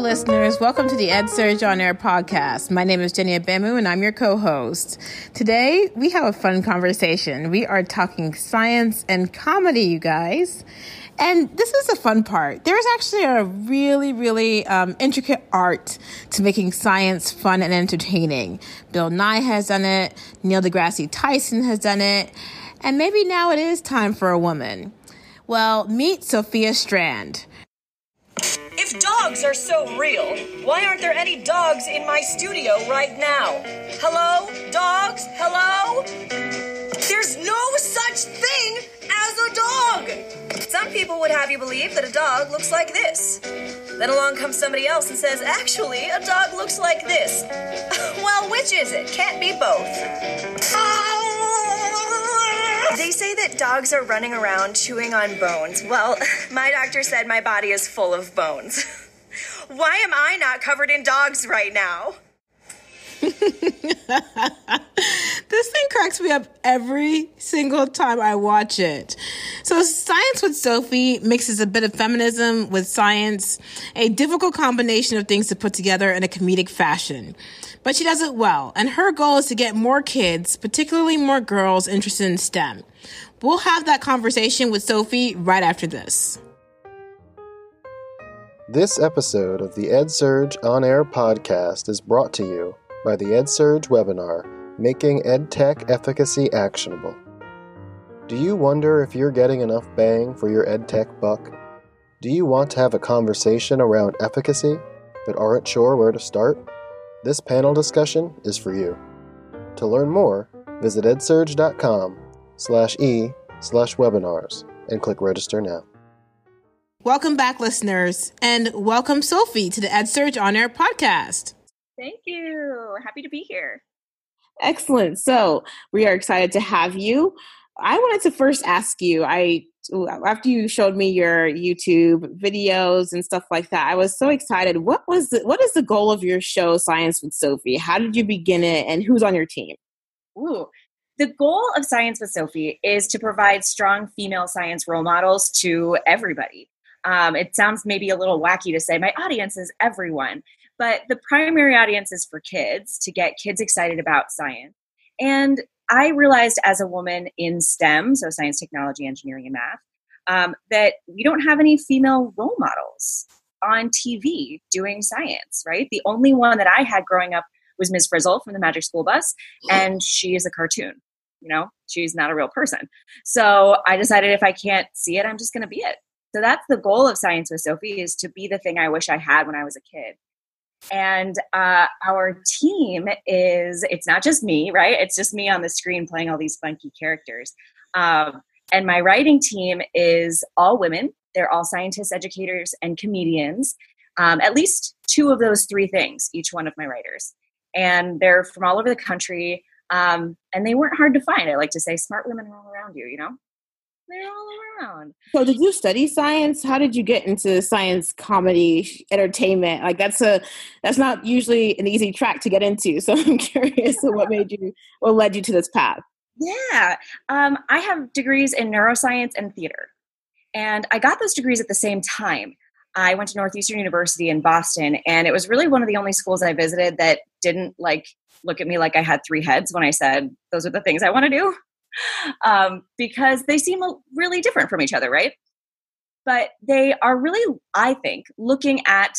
Listeners. Welcome to the EdSurge On Air podcast. My name is Jenny Abamu, and I'm your co-host. Today, we have a fun conversation. We are talking science and comedy, you guys. And this is the fun part. There's actually a really, really um, intricate art to making science fun and entertaining. Bill Nye has done it. Neil deGrasse Tyson has done it. And maybe now it is time for a woman. Well, meet Sophia Shrand. If dogs are so real, why aren't there any dogs in my studio right now? Hello? Dogs? Hello? There's no such thing as a dog! Some people would have you believe that a dog looks like this. Then along comes somebody else and says, actually, a dog looks like this. well, which is it? Can't be both. They say that dogs are running around chewing on bones. Well, my doctor said my body is full of bones. Why am I not covered in dogs right now? this thing cracks me up every single time I watch it. So, Science with Sophie mixes a bit of feminism with science, a difficult combination of things to put together in a comedic fashion. But she does it well, and her goal is to get more kids, particularly more girls, interested in STEM. We'll have that conversation with Sophie right after this. This episode of the EdSurge On Air podcast is brought to you by the EdSurge webinar, Making EdTech Efficacy Actionable. Do you wonder if you're getting enough bang for your EdTech buck? Do you want to have a conversation around efficacy but aren't sure where to start? This panel discussion is for you. To learn more, visit edsurge.com slash e slash webinars and click register now. Welcome back, listeners, and welcome Sophie to the EdSurge On Air podcast. Thank you. Happy to be here. Excellent. So we are excited to have you. I wanted to first ask you, I after you showed me your YouTube videos and stuff like that, I was so excited. What was the, what is the goal of your show Science with Sophie? How did you begin it and who's on your team? Ooh. The goal of Science with Sophie is to provide strong female science role models to everybody. Um, it sounds maybe a little wacky to say my audience is everyone, but the primary audience is for kids to get kids excited about science. And I realized as a woman in STEM, so science, technology, engineering, and math, um, that we don't have any female role models on TV doing science, right? The only one that I had growing up was Ms. Frizzle from the Magic School Bus, and she is a cartoon. You know, she's not a real person. So I decided if I can't see it, I'm just going to be it. So that's the goal of Science with Sophie is to be the thing I wish I had when I was a kid. And uh, our team is, it's not just me, right? It's just me on the screen playing all these funky characters. Um, and my writing team is all women. They're all scientists, educators, and comedians. Um, at least two of those three things, each one of my writers. And they're from all over the country. Um, and they weren't hard to find. I like to say smart women are all around you, you know? They're all around. So, did you study science? How did you get into science, comedy, entertainment? Like that's a that's not usually an easy track to get into. So, I'm curious what made you, what led you to this path? Yeah, um, I have degrees in neuroscience and theater, and I got those degrees at the same time. I went to Northeastern University in Boston, and it was really one of the only schools I visited that didn't like look at me like I had three heads when I said those are the things I want to do um, because they seem really different from each other, right? But they are really, I think, looking at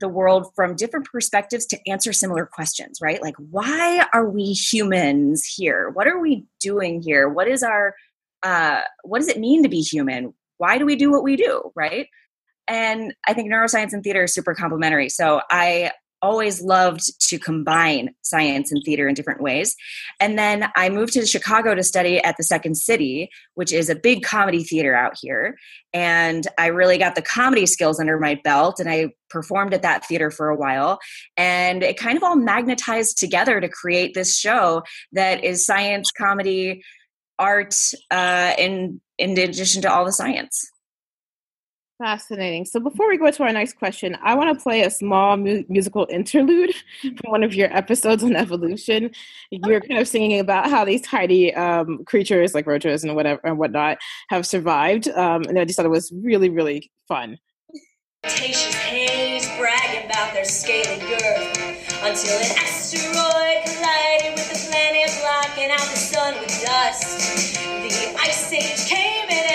the world from different perspectives to answer similar questions, right? Like, why are we humans here? What are we doing here? What is our, uh, what does it mean to be human? Why do we do what we do, right? And I think neuroscience and theater is super complementary. So I always loved to combine science and theater in different ways. And then I moved to Chicago to study at the Second City, which is a big comedy theater out here. And I really got the comedy skills under my belt and I performed at that theater for a while. And it kind of all magnetized together to create this show that is science, comedy, art, uh, in, in addition to all the science. Fascinating. So before we go to our next question, I want to play a small mu- musical interlude from one of your episodes on evolution. You're kind of singing about how these tiny um, creatures like roaches and whatever and whatnot have survived, um, and I just thought it was really, really fun. Bragging about their scaly girth until an asteroid collided with the planet, blocking out the sun with dust. The ice age came and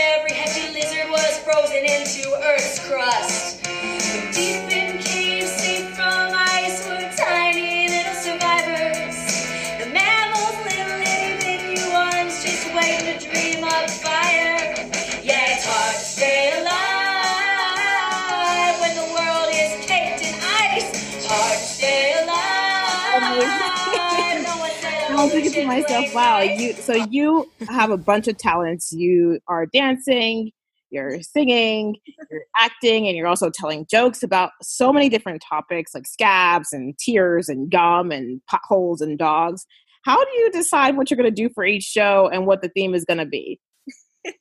frozen into Earth's crust. But deep in caves, safe from ice, were tiny little survivors. The mammals, little itty bitty ones, just waiting to dream of fire. Yeah, it's hard to stay alive when the world is caked in ice. Hard to stay alive. No I was thinking to myself, wow, you so you have a bunch of talents. You are dancing, you're singing, you're acting, and you're also telling jokes about so many different topics like scabs and tears and gum and potholes and dogs. How do you decide what you're going to do for each show and what the theme is going to be?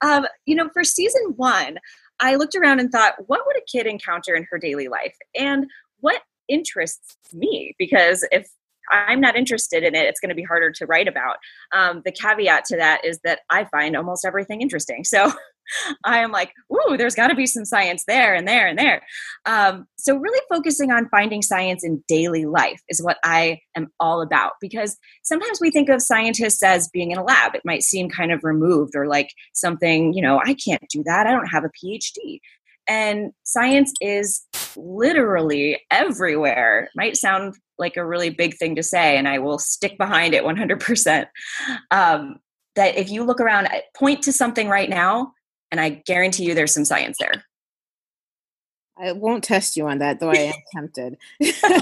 um, you know, for season one, I looked around and thought, what would a kid encounter in her daily life? And what interests me? Because if I'm not interested in it, it's going to be harder to write about. Um, the caveat to that is that I find almost everything interesting. So I am like, ooh, there's got to be some science there and there and there. Um, so, really focusing on finding science in daily life is what I am all about because sometimes we think of scientists as being in a lab. It might seem kind of removed or like something, you know, I can't do that. I don't have a PhD. And science is literally everywhere. It might sound like a really big thing to say, and I will stick behind it 100%. Um, that if you look around, point to something right now, and I guarantee you there's some science there. I won't test you on that, though I am tempted. I'm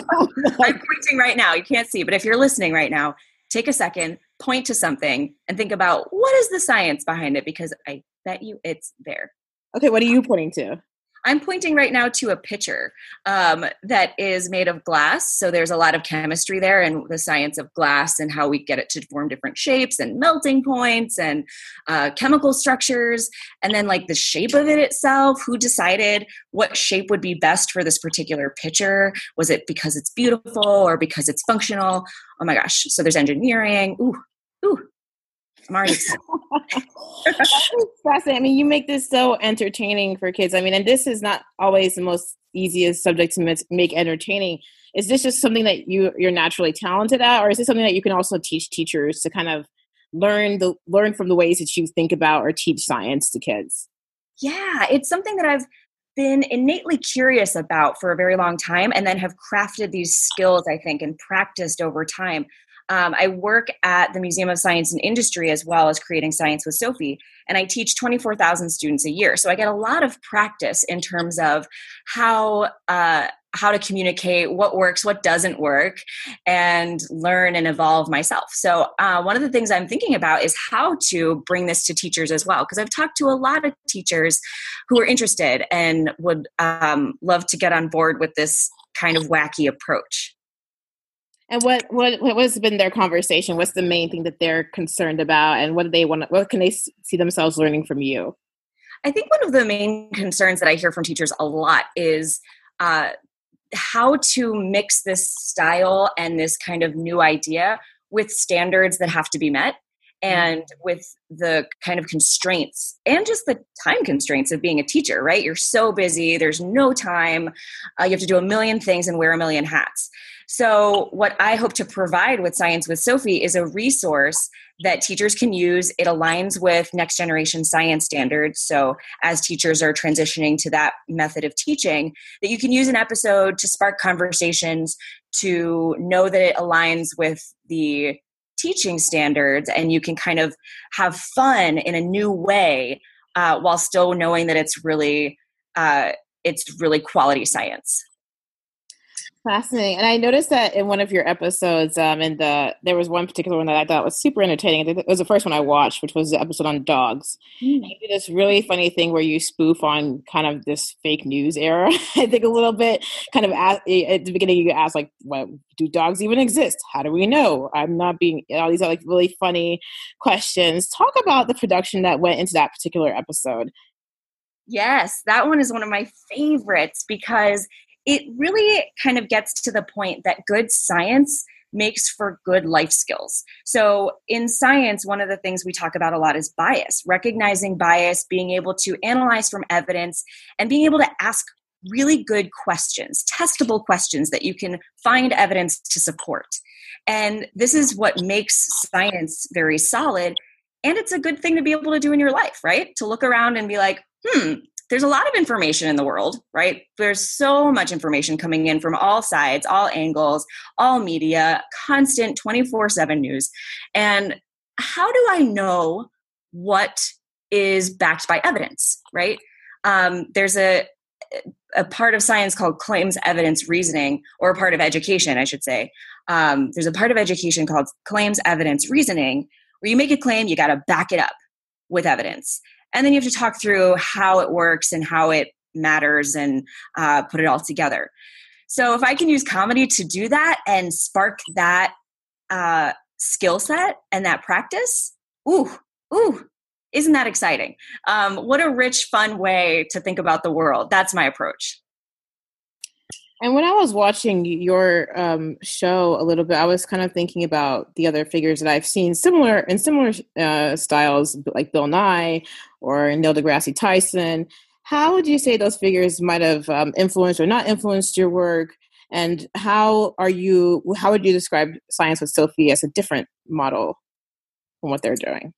pointing right now. You can't see, but if you're listening right now, take a second, point to something, and think about what is the science behind it because I bet you it's there. okay, what are you um, pointing to? I'm pointing right now to a pitcher um, that is made of glass. So there's a lot of chemistry there and the science of glass and how we get it to form different shapes and melting points and uh, chemical structures. And then, like, the shape of it itself who decided what shape would be best for this particular pitcher? Was it because it's beautiful or because it's functional? Oh my gosh. So there's engineering. Ooh, ooh. That's fascinating. I mean, you make this so entertaining for kids. I mean, and this is not always the most easiest subject to make entertaining. Is this just something that you you're naturally talented at, or is this something that you can also teach teachers to kind of learn the learn from the ways that you think about or teach science to kids? Yeah, it's something that I've been innately curious about for a very long time and then have crafted these skills, I think, and practiced over time. Um, I work at the Museum of Science and Industry as well as creating science with Sophie, and I teach 24,000 students a year. So I get a lot of practice in terms of how. Uh, how to communicate what works what doesn't work and learn and evolve myself so uh, one of the things i'm thinking about is how to bring this to teachers as well because i've talked to a lot of teachers who are interested and would um, love to get on board with this kind of wacky approach And what what what has been their conversation? What's the main thing that they're concerned about, and what do they want? What can they see themselves learning from you? I think one of the main concerns that I hear from teachers a lot is uh, how to mix this style and this kind of new idea with standards that have to be met and with the kind of constraints and just the time constraints of being a teacher, right? You're so busy, there's no time, uh, you have to do a million things and wear a million hats. So, what I hope to provide with Science with Sophie is a resource that teachers can use. It aligns with next generation science standards. So, as teachers are transitioning to that method of teaching, that you can use an episode to spark conversations, to know that it aligns with the teaching standards, and you can kind of have fun in a new way uh, while still knowing that it's really uh, it's really quality science. Fascinating. And I noticed that in one of your episodes, um, in the there was one particular one that I thought was super entertaining. It was the first one I watched, which was the episode on dogs. And you did this really funny thing where you spoof on kind of this fake news era. I think a little bit, kind of at, at the beginning, you ask like, "What do dogs even exist? How do we know?" I'm not being all these are like really funny questions. Talk about the production that went into that particular episode. Yes, that one is one of my favorites because it really kind of gets to the point that good science makes for good life skills. So, in science, one of the things we talk about a lot is bias, recognizing bias, being able to analyze from evidence, and being able to ask really good questions, testable questions that you can find evidence to support. And this is what makes science very solid. And it's a good thing to be able to do in your life, right? To look around and be like, hmm, there's a lot of information in the world, right? There's so much information coming in from all sides, all angles, all media, constant 24 7 news. And how do I know what is backed by evidence, right? Um, there's a, a part of science called claims evidence reasoning, or a part of education, I should say. Um, there's a part of education called claims evidence reasoning, where you make a claim, you got to back it up with evidence. And then you have to talk through how it works and how it matters and uh, put it all together. So if I can use comedy to do that and spark that uh, skill set and that practice, ooh, ooh, isn't that exciting? Um, what a rich, fun way to think about the world. That's my approach. And when I was watching your um, show a little bit, I was kind of thinking about the other figures that I've seen similar in similar uh, styles, like Bill Nye or Neil deGrasse Tyson. How would you say those figures might have um, influenced or not influenced your work? And how are you? How would you describe Science with Sophie as a different model from what they're doing?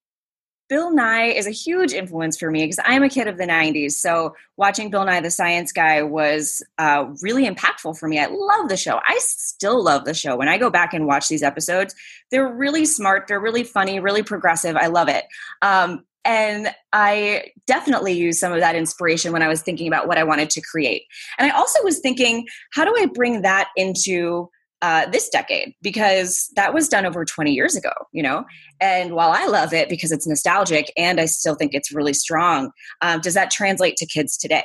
Bill Nye is a huge influence for me because I'm a kid of the 90s. So watching Bill Nye the Science Guy was uh, really impactful for me. I love the show. I still love the show. When I go back and watch these episodes, they're really smart, they're really funny, really progressive. I love it. Um, and I definitely used some of that inspiration when I was thinking about what I wanted to create. And I also was thinking, how do I bring that into uh, this decade because that was done over 20 years ago, you know. And while I love it because it's nostalgic and I still think it's really strong, um, does that translate to kids today?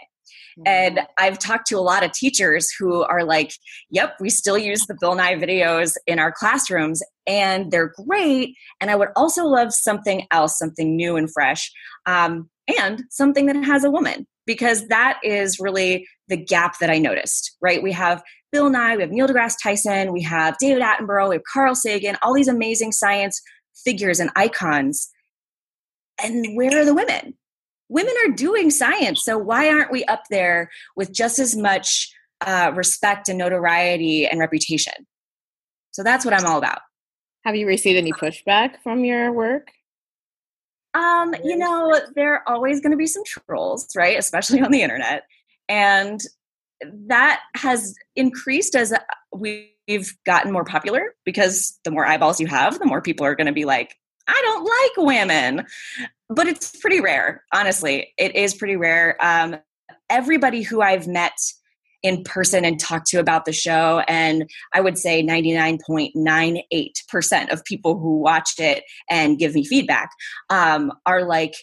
And mm-hmm. I've talked to a lot of teachers who are like, yep, we still use the Bill Nye videos in our classrooms and they're great. And I would also love something else, something new and fresh, um, and something that has a woman, because that is really the gap that I noticed, right? We have Bill Nye, we have Neil deGrasse Tyson, we have David Attenborough, we have Carl Sagan, all these amazing science figures and icons. And where are the women? Women are doing science, so why aren't we up there with just as much uh, respect and notoriety and reputation? So that's what I'm all about. Have you received any pushback from your work? Um, you know, there are always going to be some trolls, right? Especially on the internet. And that has increased as we've gotten more popular because the more eyeballs you have, the more people are going to be like, I don't like women. But it's pretty rare, honestly. It is pretty rare. Um, everybody who I've met in person and talked to about the show, and I would say 99.98% of people who watched it and give me feedback um, are like,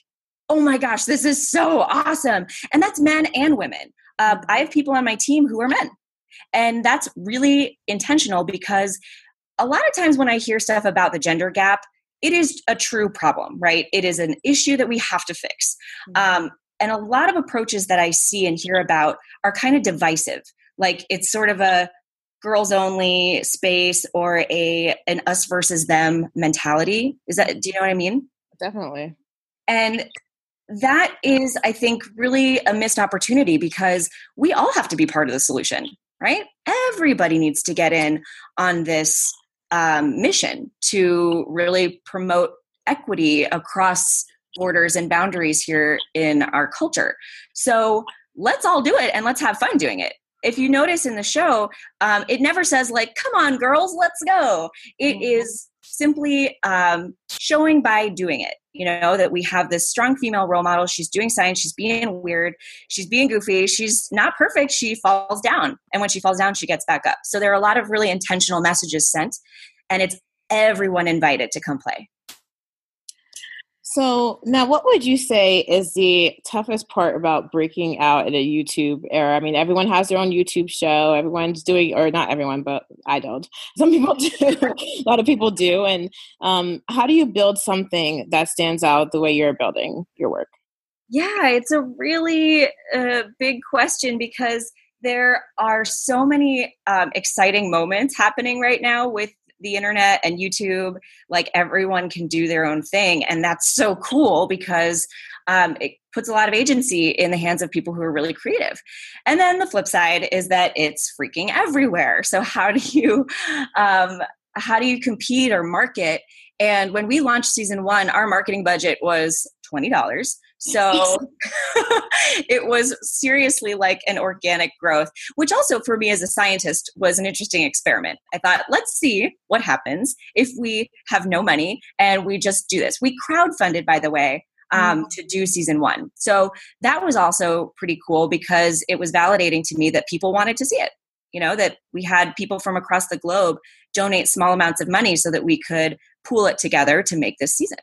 oh my gosh, this is so awesome. And that's men and women uh, I have people on my team who are men. And that's really intentional because a lot of times when I hear stuff about the gender gap, it is a true problem, right? It is an issue that we have to fix. Mm-hmm. Um, and a lot of approaches that I see and hear about are kind of divisive. Like it's sort of a girls only space or a an us versus them mentality. Is that do you know what I mean? Definitely. And that is, I think, really a missed opportunity because we all have to be part of the solution, right? Everybody needs to get in on this um, mission to really promote equity across borders and boundaries here in our culture. So let's all do it and let's have fun doing it. If you notice in the show, um, it never says, like, come on, girls, let's go. It mm-hmm. is simply um, showing by doing it you know that we have this strong female role model. She's doing science. She's being weird. She's being goofy. She's not perfect. She falls down. And when she falls down she gets back up. So there are a lot of really intentional messages sent and it's everyone invited to come play so now, what would you say is the toughest part about breaking out in a YouTube era? I mean, everyone has their own YouTube show. Everyone's doing, or not everyone, but I don't. Some people do. a lot of people do. And um, how do you build something that stands out the way you're building your work? Yeah, it's a really uh, big question because there are so many um, exciting moments happening right now with the internet and YouTube, like everyone can do their own thing. And that's so cool because um, it puts a lot of agency in the hands of people who are really creative. And then the flip side is that it's freaking everywhere. So how do you um, how do you compete or market? And when we launched season one, our marketing budget was twenty dollars. So it was seriously like an organic growth, which also for me as a scientist was an interesting experiment. I thought, let's see what happens if we have no money and we just do this. We crowdfunded, by the way, um, mm. to do season one. So that was also pretty cool because it was validating to me that people wanted to see it. You know, that we had people from across the globe donate small amounts of money so that we could pool it together to make this season.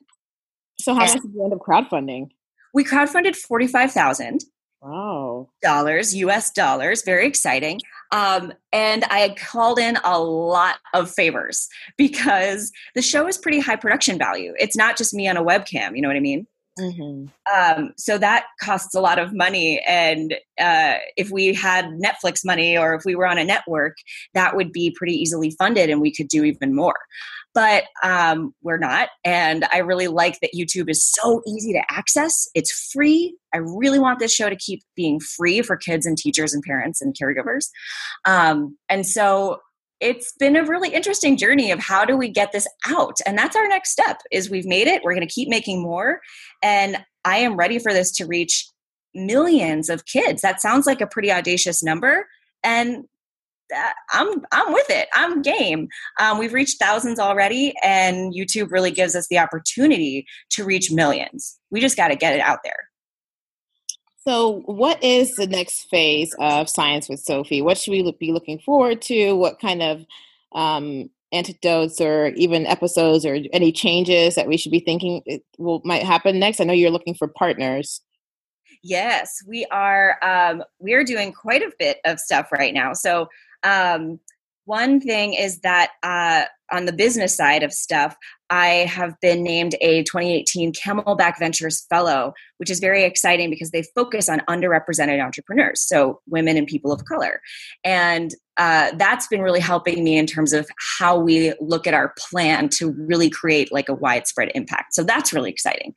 So how much did you end up crowdfunding? We crowdfunded forty five thousand. Wow. Dollars, US dollars, very exciting. Um, and I called in a lot of favors because the show is pretty high production value. It's not just me on a webcam, you know what I mean? Mm-hmm. Um, so that costs a lot of money. And uh, if we had Netflix money or if we were on a network, that would be pretty easily funded and we could do even more. But um, we're not. And I really like that YouTube is so easy to access. It's free. I really want this show to keep being free for kids and teachers and parents and caregivers. Um, and so it's been a really interesting journey of how do we get this out and that's our next step is we've made it we're going to keep making more and i am ready for this to reach millions of kids that sounds like a pretty audacious number and I'm I'm with it. I'm game. Um, we've reached thousands already, and YouTube really gives us the opportunity to reach millions. We just got to get it out there. So, what is the next phase of Science with Sophie? What should we be looking forward to? What kind of um, anecdotes or even episodes or any changes that we should be thinking will might happen next? I know you're looking for partners. Yes, we are. Um, we are doing quite a bit of stuff right now. So, um, one thing is that uh, on the business side of stuff, I have been named a 2018 Camelback Ventures Fellow, which is very exciting because they focus on underrepresented entrepreneurs, so women and people of color. And uh, that's been really helping me in terms of how we look at our plan to really create like a widespread impact. So that's really exciting.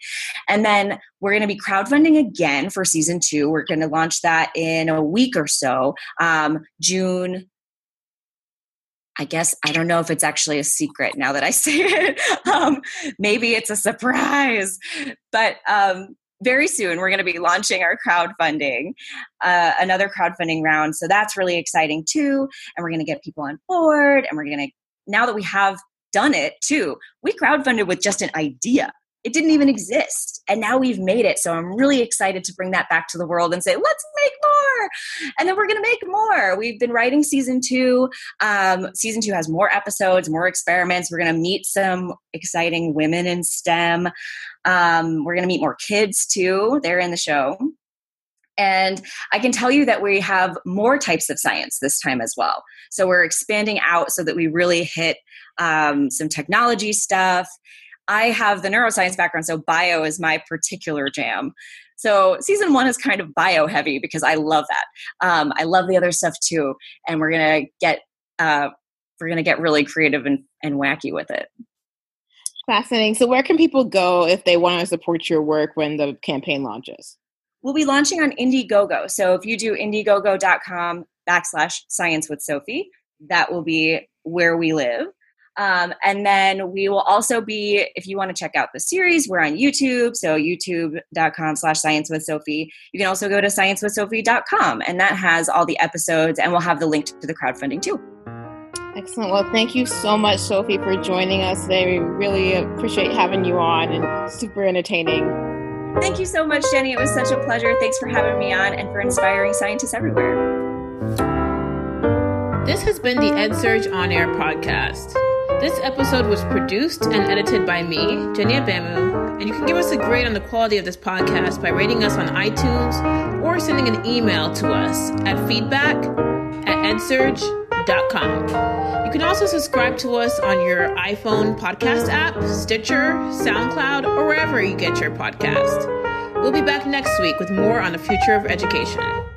And then we're going to be crowdfunding again for season two. We're going to launch that in a week or so, um, June I guess I don't know if it's actually a secret now that I say it. Um, maybe it's a surprise, but um, very soon we're going to be launching our crowdfunding, uh, another crowdfunding round. So that's really exciting too. And we're going to get people on board, and we're going to now that we have done it too, we crowdfunded with just an idea it didn't even exist. And now we've made it. So i'm really excited to bring that back to the world and say let's make more. And then we're going to make more. We've been writing season two. Um, season two has more episodes more experiments. We're going to meet some exciting women in stem. Um, we're going to meet more kids too. They're in the show. And I can tell you that we have more types of science this time as well. So we're expanding out so that we really hit um, some technology stuff I have the neuroscience background, so bio is my particular jam. So season one is kind of bio heavy because I love that. Um, I love the other stuff too, and we're gonna get uh, we're gonna get really creative and, and wacky with it. Fascinating. So where can people go if they want to support your work when the campaign launches? We'll be launching on Indiegogo. So if you do indiegogo.com backslash science with Sophie, that will be where we live. Um, and then we will also be, if you want to check out the series, we're on YouTube. So youtube.com slash science with Sophie. You can also go to sciencewithsophie.com and that has all the episodes and we'll have the link to the crowdfunding too. Excellent. Well, thank you so much, Sophie, for joining us today. We really appreciate having you on and super entertaining. Thank you so much, Jenny. It was such a pleasure. Thanks for having me on and for inspiring scientists everywhere. This has been the EdSurge On Air podcast. This episode was produced and edited by me, Jenny Abamu, and you can give us a grade on the quality of this podcast by rating us on iTunes or sending an email to us at feedback at edsurge.com. You can also subscribe to us on your iPhone podcast app, Stitcher, SoundCloud, or wherever you get your podcast. We'll be back next week with more on the future of education.